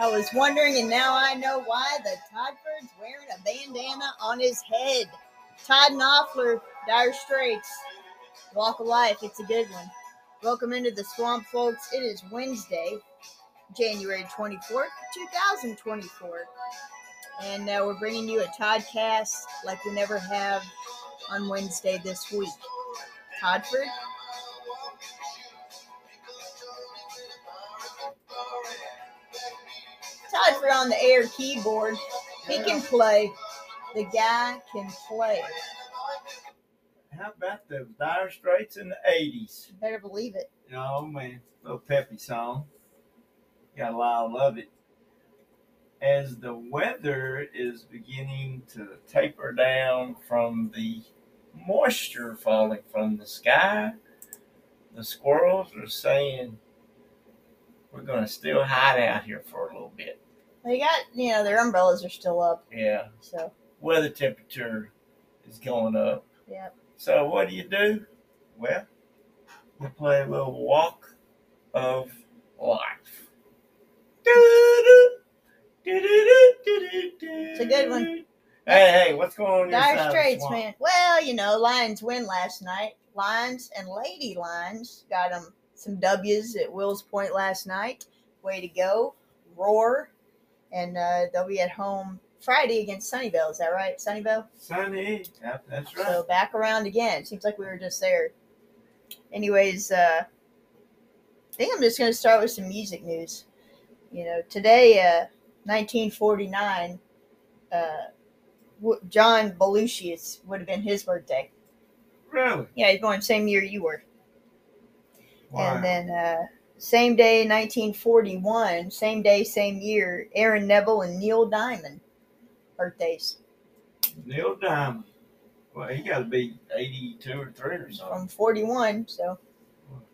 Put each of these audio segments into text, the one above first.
I was wondering, and now I know why the Toddford's wearing a bandana on his head. Todd Knopfler, Dire Straits, Walk of Life. It's a good one. Welcome into the swamp, folks. It is Wednesday, January 24th, 2024. And uh, we're bringing you a Toddcast like we never have on Wednesday this week. Toddford, Toddford on the air keyboard. He can play. The guy can play. How about the Dire Straits in the 80s? Better believe it. Oh, man. Little peppy song. Got a lot of love it. As the weather is beginning to taper down from the moisture falling from the sky, the squirrels are saying, we're going to still hide out here for a little bit. They got, you know, their umbrellas are still up. Yeah. So, Weather temperature is going up. Yep. So what do you do? Well, you play a little walk of life. It's a good one. Hey, hey, what's going on? Dire Straits, man. Well, you know, Lions win last night. Lions and Lady Lions got them some W's at Wills Point last night. Way to go. Roar. And uh, they'll be at home Friday against Sunnyvale. Is that right, Sunnyvale? Sunny. Yep, that's right. So back around again. Seems like we were just there. Anyways, uh, I think I'm just going to start with some music news. You know, today, uh, 1949, uh, w- John Belushi would have been his birthday. really? Yeah, he's born same year you were. Wow. And then uh, same day, 1941, same day, same year, Aaron Neville and Neil Diamond birthdays Neil Diamond. Well, he got to be 82 or 3 or something. from 41, so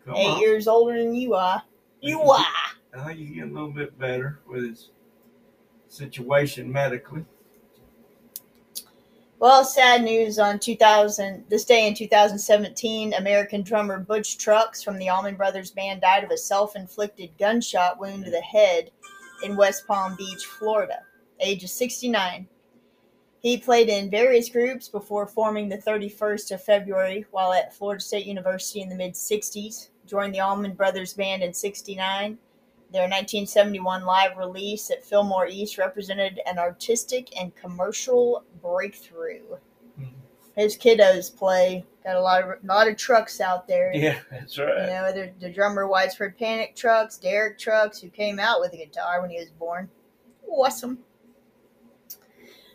Well, eight on. years older than you are. You are. I think he's getting a little bit better with his situation medically. Well, sad news on 2000. This day in 2017, American drummer Butch Trucks from the Allman Brothers Band died of a self-inflicted gunshot wound to the head in West Palm Beach, Florida, age of 69. He played in various groups before forming the 31st of February while at Florida State University in the mid 60s. Joined the Allman Brothers Band in 69. Their 1971 live release at Fillmore East represented an artistic and commercial breakthrough. Mhm. His kiddos play. Got a lot of a lot of trucks out there. Yeah, that's right. You know, the, the drummer Widespread Panic Trucks, Derek Trucks, who came out with a guitar when he was born. Awesome.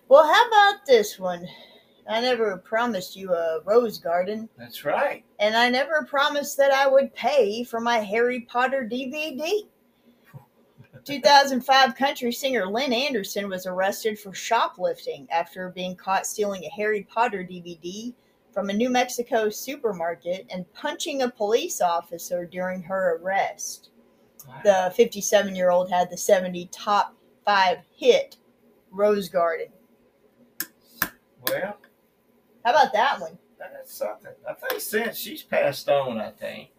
Well, how about this one? I never promised you a rose garden, That's right. and I never promised that I would pay for my Harry Potter DVD. 2005 country singer Lynn Anderson was arrested for shoplifting after being caught stealing a Harry Potter DVD from a New Mexico supermarket and punching a police officer during her arrest. Wow. The 57 year old had the 70 top five hit Rose Garden. Well, How about that one? that's something. I think since she's passed on, I think.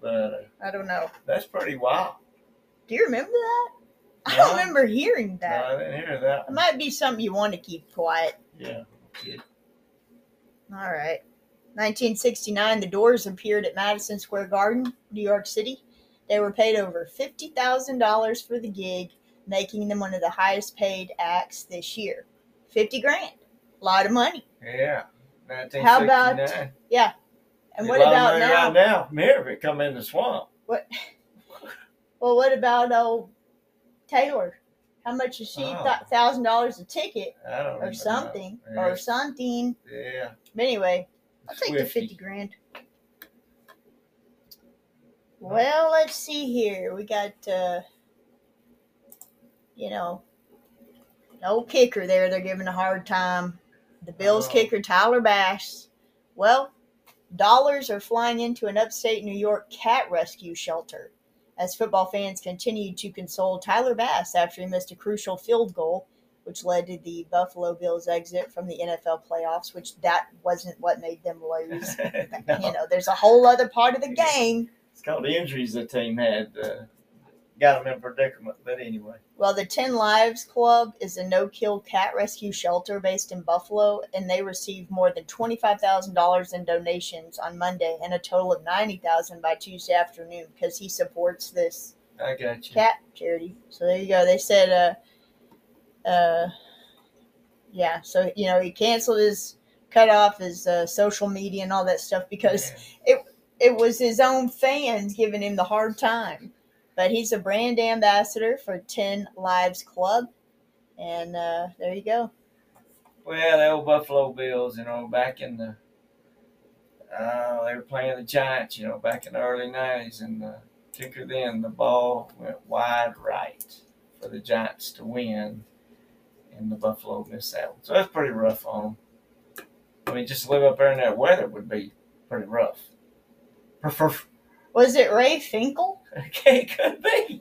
But uh, I don't know. that's pretty wild. Do you remember that? I don't remember hearing No, that. I didn't hear that. It might be something you want to keep quiet. Yeah. yeah. All right. 1969, the Doors appeared at Madison Square Garden, New York City. They were paid over $50,000 for the gig, making them one of the highest paid acts this year. 50 grand. A lot of money. Yeah. How about- yeah. And what about now? Right now, Mary come in the swamp. What? Well, what about old Taylor? How much is she? Oh. Thousand dollars a ticket or something know. or something. Yeah. But anyway, I'll take the Swifty. fifty grand. Well, let's see here. We got, uh, you know, no kicker there. They're giving a hard time. The Bills Oh. kicker, Tyler Bass. Well, dollars are flying into an upstate New York cat rescue shelter as football fans continued to console Tyler Bass after he missed a crucial field goal, which led to the Buffalo Bills exit from the NFL playoffs, which that wasn't what made them lose. No. You know, there's a whole other part of the game. It's called the injuries the team had. Uh, got them in predicament. But anyway, Well, the 10 Lives Club is a no kill cat rescue shelter based in Buffalo, and they received more than $25,000 in donations on Monday and a total of 90000 by Tuesday afternoon because he supports this I got you. cat charity. So there you go. They said, uh, uh, yeah, so, you know, he canceled his, cut off his uh, social media and all that stuff because Yeah. it was his own fans giving him the hard time. But he's a brand ambassador for 10 Lives Club. And uh, there you go. Well, the old Buffalo Bills, you know, back in the, uh, they were playing the Giants, you know, back in the early 90s, and the kicker then, the ball went wide right for the Giants to win, and the Buffalo missed out. So that's pretty rough on them. I mean, just to live up there in that weather would be pretty rough. Was it Ray Finkle? Okay, could be.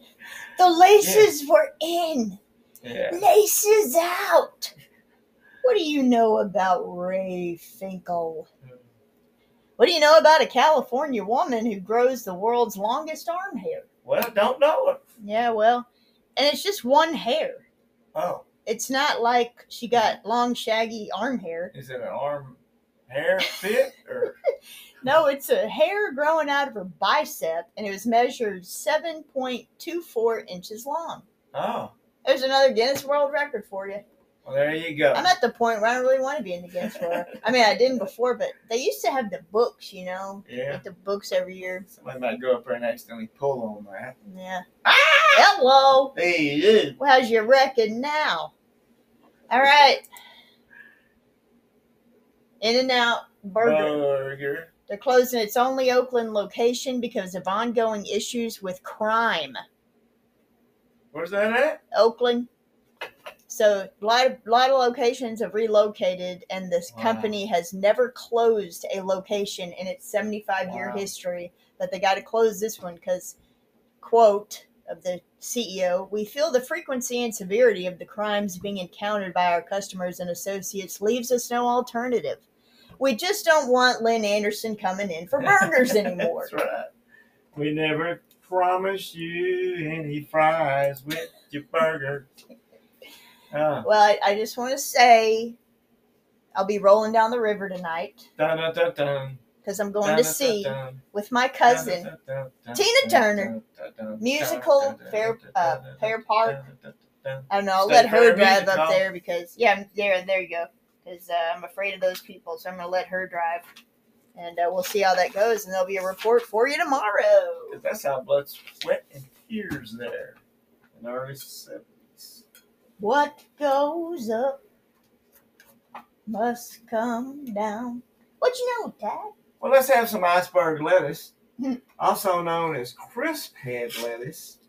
The laces were in, Yeah. laces out. What do you know about Ray Finkle? What do you know about a California woman who grows the world's longest arm hair? Well, don't know it. Yeah, well, and it's just one hair. Oh, It's not like she got long, shaggy arm hair. is it an arm hair fit or? No, it's a hair growing out of her bicep, and it was measured 7.24 inches long. Oh, There's another Guinness World Record for you. well, there you go. I'm at the point where I don't really want to be in the Guinness World. I mean, I didn't before, but they used to have the books, you know, Yeah. like the books every year. Somebody might go up there and accidentally pull on that. Yeah. Ah! Hello. Hey, yeah. Well, how's your record now? All right. In-N-Out Burger. Burger. They're closing its only Oakland location because of ongoing issues with crime. Where's that at? Oakland. So a lot of, lot of locations have relocated, and this Wow. company has never closed a location in its 75 year Wow. history. But they got to close this one because, quote of the CEO, we feel the frequency and severity of the crimes being encountered by our customers and associates leaves us no alternative. We just don't want Lynn Anderson coming in for burgers anymore. That's right. We never promised you any fries with your burger. Uh, Well, I, I just want to say I'll be rolling down the river tonight because I'm going to see with my cousin Tina Turner, musical fair- uh, Fair Park. I don't know. I'll let her drive up there because yeah, there. There you go. Because uh, I'm afraid of those people, so I'm gonna let her drive, and uh, we'll see how that goes, and there'll be a report for you tomorrow. That's how blood, sweat, and tears there in the early 70s. What goes up must come down. What you know, Dad? Well, let's have some iceberg lettuce, Hmm. also known as crisp head lettuce.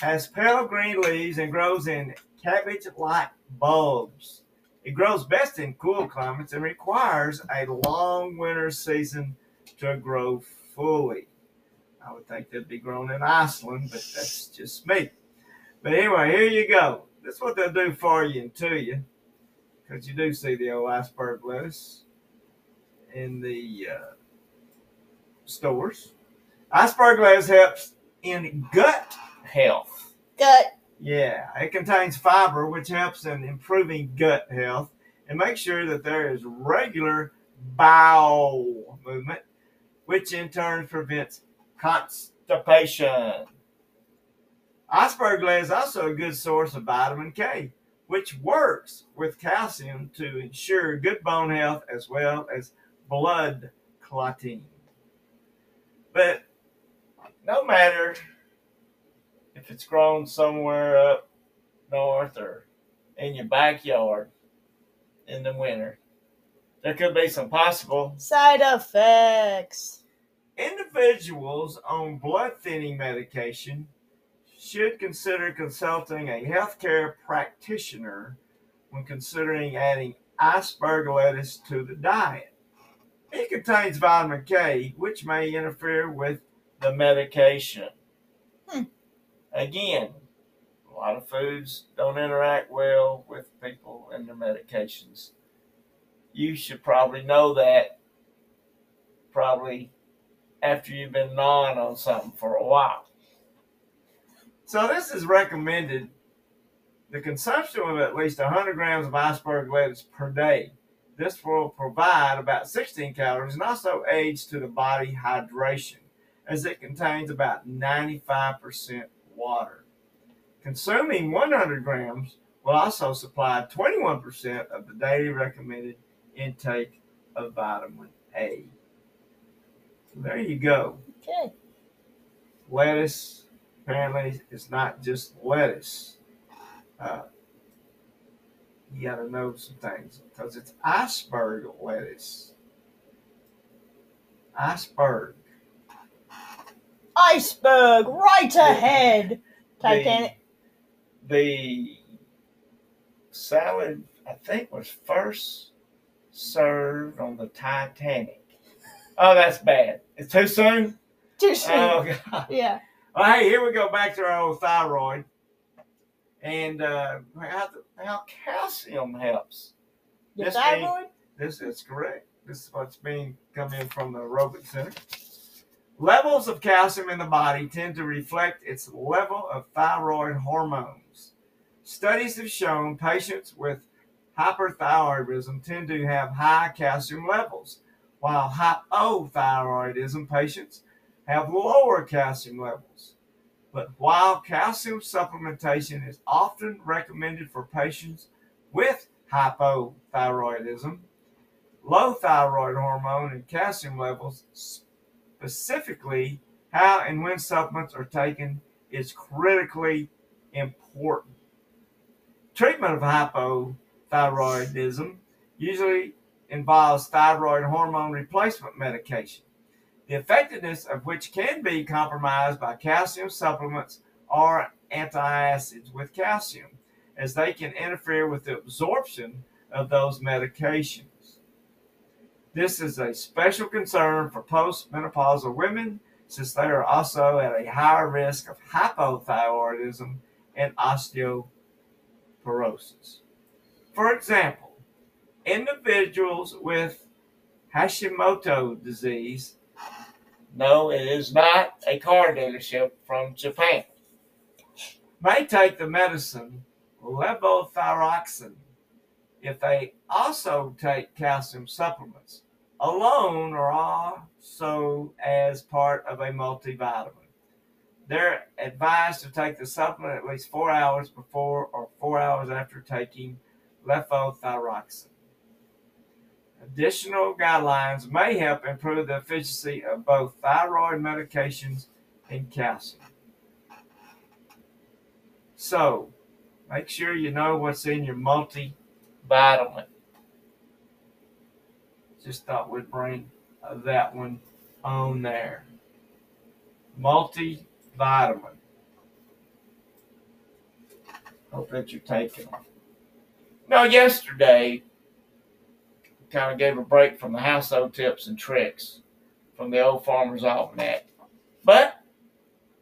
Has pale green leaves and grows in cabbage-like bulbs. It grows best in cool climates and requires a long winter season to grow fully. I would think they'd be grown in Iceland, but that's just me. But anyway, here you go. That's what they'll do for you and to you, because you do see the old iceberg lettuce in the uh, stores. Iceberg lettuce helps in gut health. Gut. Yeah, it contains fiber, which helps in improving gut health and makes sure that there is regular bowel movement, which in turn prevents constipation. Iceberg is also a good source of vitamin K, which works with calcium to ensure good bone health as well as blood clotting. But no matter if it's grown somewhere up north or in your backyard in the winter, there could be some possible Side effects. individuals on blood thinning medication should consider consulting a healthcare practitioner when considering adding iceberg lettuce to the diet. It contains vitamin K, which may interfere with the medication. Again, a lot of foods don't interact well with people and their medications. You should probably know that probably after you've been gnawing on something for a while. So this is recommended the consumption of at least 100 grams of iceberg lettuce per day. This will provide about 16 calories and also aids to the body hydration as it contains about 95% water. Consuming 100 grams will also supply 21% of the daily recommended intake of vitamin A. So there you go. Okay. Lettuce apparently is not just lettuce. Uh, you got to know some things because it's iceberg lettuce. Iceberg. Iceberg, right ahead. Titanic. The salad, I think, was first served on the Titanic. Oh, that's bad. It's too soon? Too soon. Oh, God. yeah. Well, hey, here we go back to our old thyroid and uh, how, how calcium helps. The This thyroid? This is correct. This is what's being coming from the Aerobic Center. Levels of calcium in the body tend to reflect its level of thyroid hormones. Studies have shown patients with hyperthyroidism tend to have high calcium levels, while hypothyroidism patients have lower calcium levels. But while calcium supplementation is often recommended for patients with hypothyroidism, low thyroid hormone and calcium levels, specifically how and when supplements are taken, is critically important. Treatment of hypothyroidism usually involves thyroid hormone replacement medication, the effectiveness of which can be compromised by calcium supplements or antacids with calcium, as they can interfere with the absorption of those medications. This is a special concern for postmenopausal women since they are also at a higher risk of hypothyroidism and osteoporosis. For example, individuals with Hashimoto disease, no, it is not a car dealership from Japan, may take the medicine levothyroxine if they also take calcium supplements alone or also as part of a multivitamin. They're advised to take the supplement at least four hours before or four hours after taking levothyroxine. Additional guidelines may help improve the efficiency of both thyroid medications and calcium. So, make sure you know what's in your multivitamin. Just thought we'd bring uh, that one on there. Multivitamin. Hope that you're taking them. Now, yesterday, kind of gave a break from the household tips and tricks from the old Farmer's Almanac. But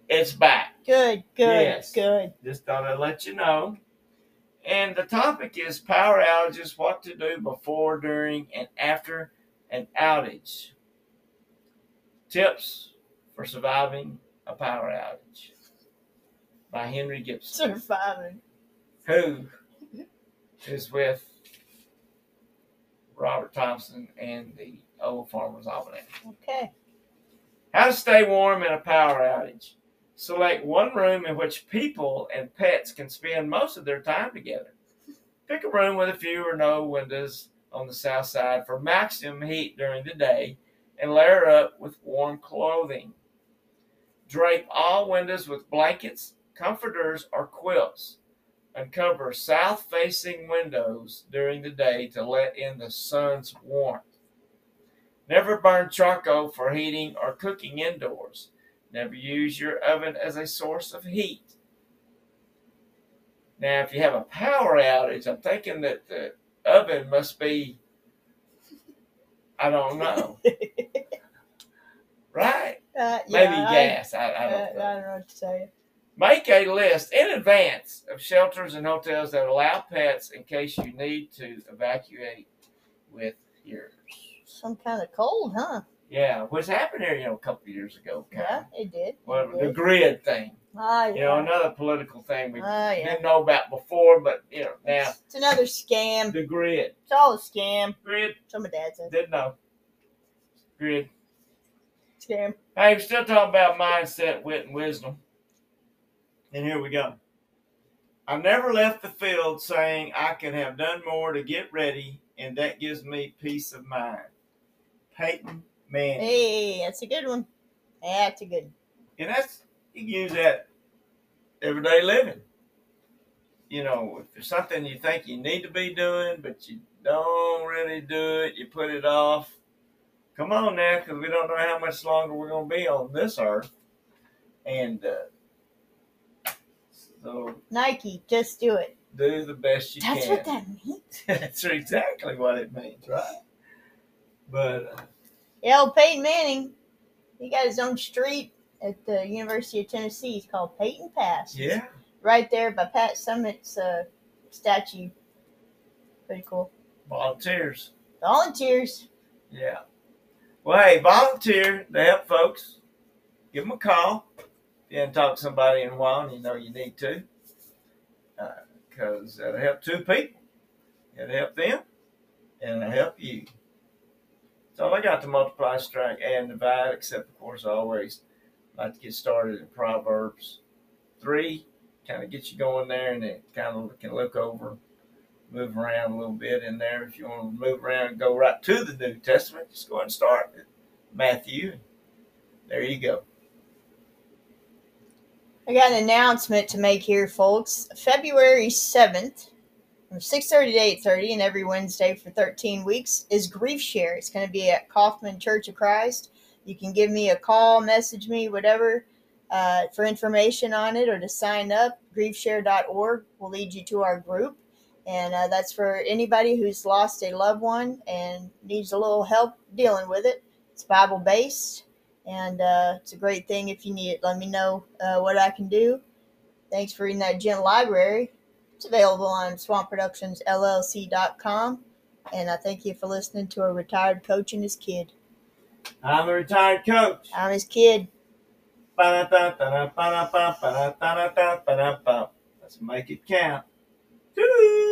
it's back. Good, good, Yes. good. Just thought I'd let you know. And the topic is power outages, what to do before, during, and after an outage. Tips for surviving a power outage by Henry Gibson, Surviving. who is with Robert Thompson and the Old Farmer's Almanac. Okay. How to stay warm in a power outage. Select one room in which people and pets can spend most of their time together. Pick a room with a few or no windows on the south side for maximum heat during the day and layer up with warm clothing. Drape all windows with blankets, comforters, or quilts. Uncover south facing windows during the day to let in the sun's warmth. Never burn charcoal for heating or cooking indoors. Never use your oven as a source of heat. Now, if you have a power outage, I'm thinking that the oven must be, I don't know, right? Uh, yeah, Maybe I, gas. I, I uh, don't I know. don't know what to tell you. Make a list in advance of shelters and hotels that allow pets in case you need to evacuate with yours. Some kind of cold, huh? Yeah, what's happened here, you know, a couple of years ago. Yeah, it did. It Well, the did. grid thing. Ah, You know, another political thing we Oh, yeah. didn't know about before, but you know now It's another scam. the grid. It's all a scam. Grid So my dad said. didn't know. Grid. Scam. Hey, we're still talking about mindset, wit, and wisdom. And here we go. I never left the field saying I can have done more to get ready, and that gives me peace of mind. Peyton Manning. Hey, that's a good one. That's a good one. And that's you can use that everyday living. You know, if there's something you think you need to be doing, but you don't really do it, you put it off. Come on now, because we don't know how much longer we're going to be on this earth. And uh, so Nike, just do it. do the best you That's can. That's what that means. That's exactly what it means, right? But uh, Yeah, old Peyton Manning, he got his own street at the University of Tennessee. It's called Peyton Pass. yeah, Right there by Pat Summitt's uh, statue. Pretty cool. volunteers. Volunteers. Yeah. Well, hey, volunteer to help folks. Give them a call. If you haven't talked to somebody in a while and you know you need to. Because that'll help two people. It'll help them and it'll help you. So I got to multiply, strike, and divide, except, of course, always like to get started in Proverbs 3. Kind of get you going there and it kind of can look over move around a little bit in there. If you want to move around and go right to the New Testament, just go ahead and start at Matthew. There you go. I got an announcement to make here, folks. February 7th, from 6.30 to 8.30, and every Wednesday for 13 weeks, is Grief Share. It's going to be at Kaufman Church of Christ. You can give me a call, message me, whatever, uh, for information on it or to sign up. Griefshare.org will lead you to our group. And uh, that's for anybody who's lost a loved one and needs a little help dealing with it. It's Bible based and uh, it's a great thing if you need it. Let me know uh, what I can do. Thanks for reading that Gent Library. It's available on swampproductionsllc.com. And I thank you for listening to a retired coach and his kid. I'm a retired coach. I'm his kid. Let's make it count. Three.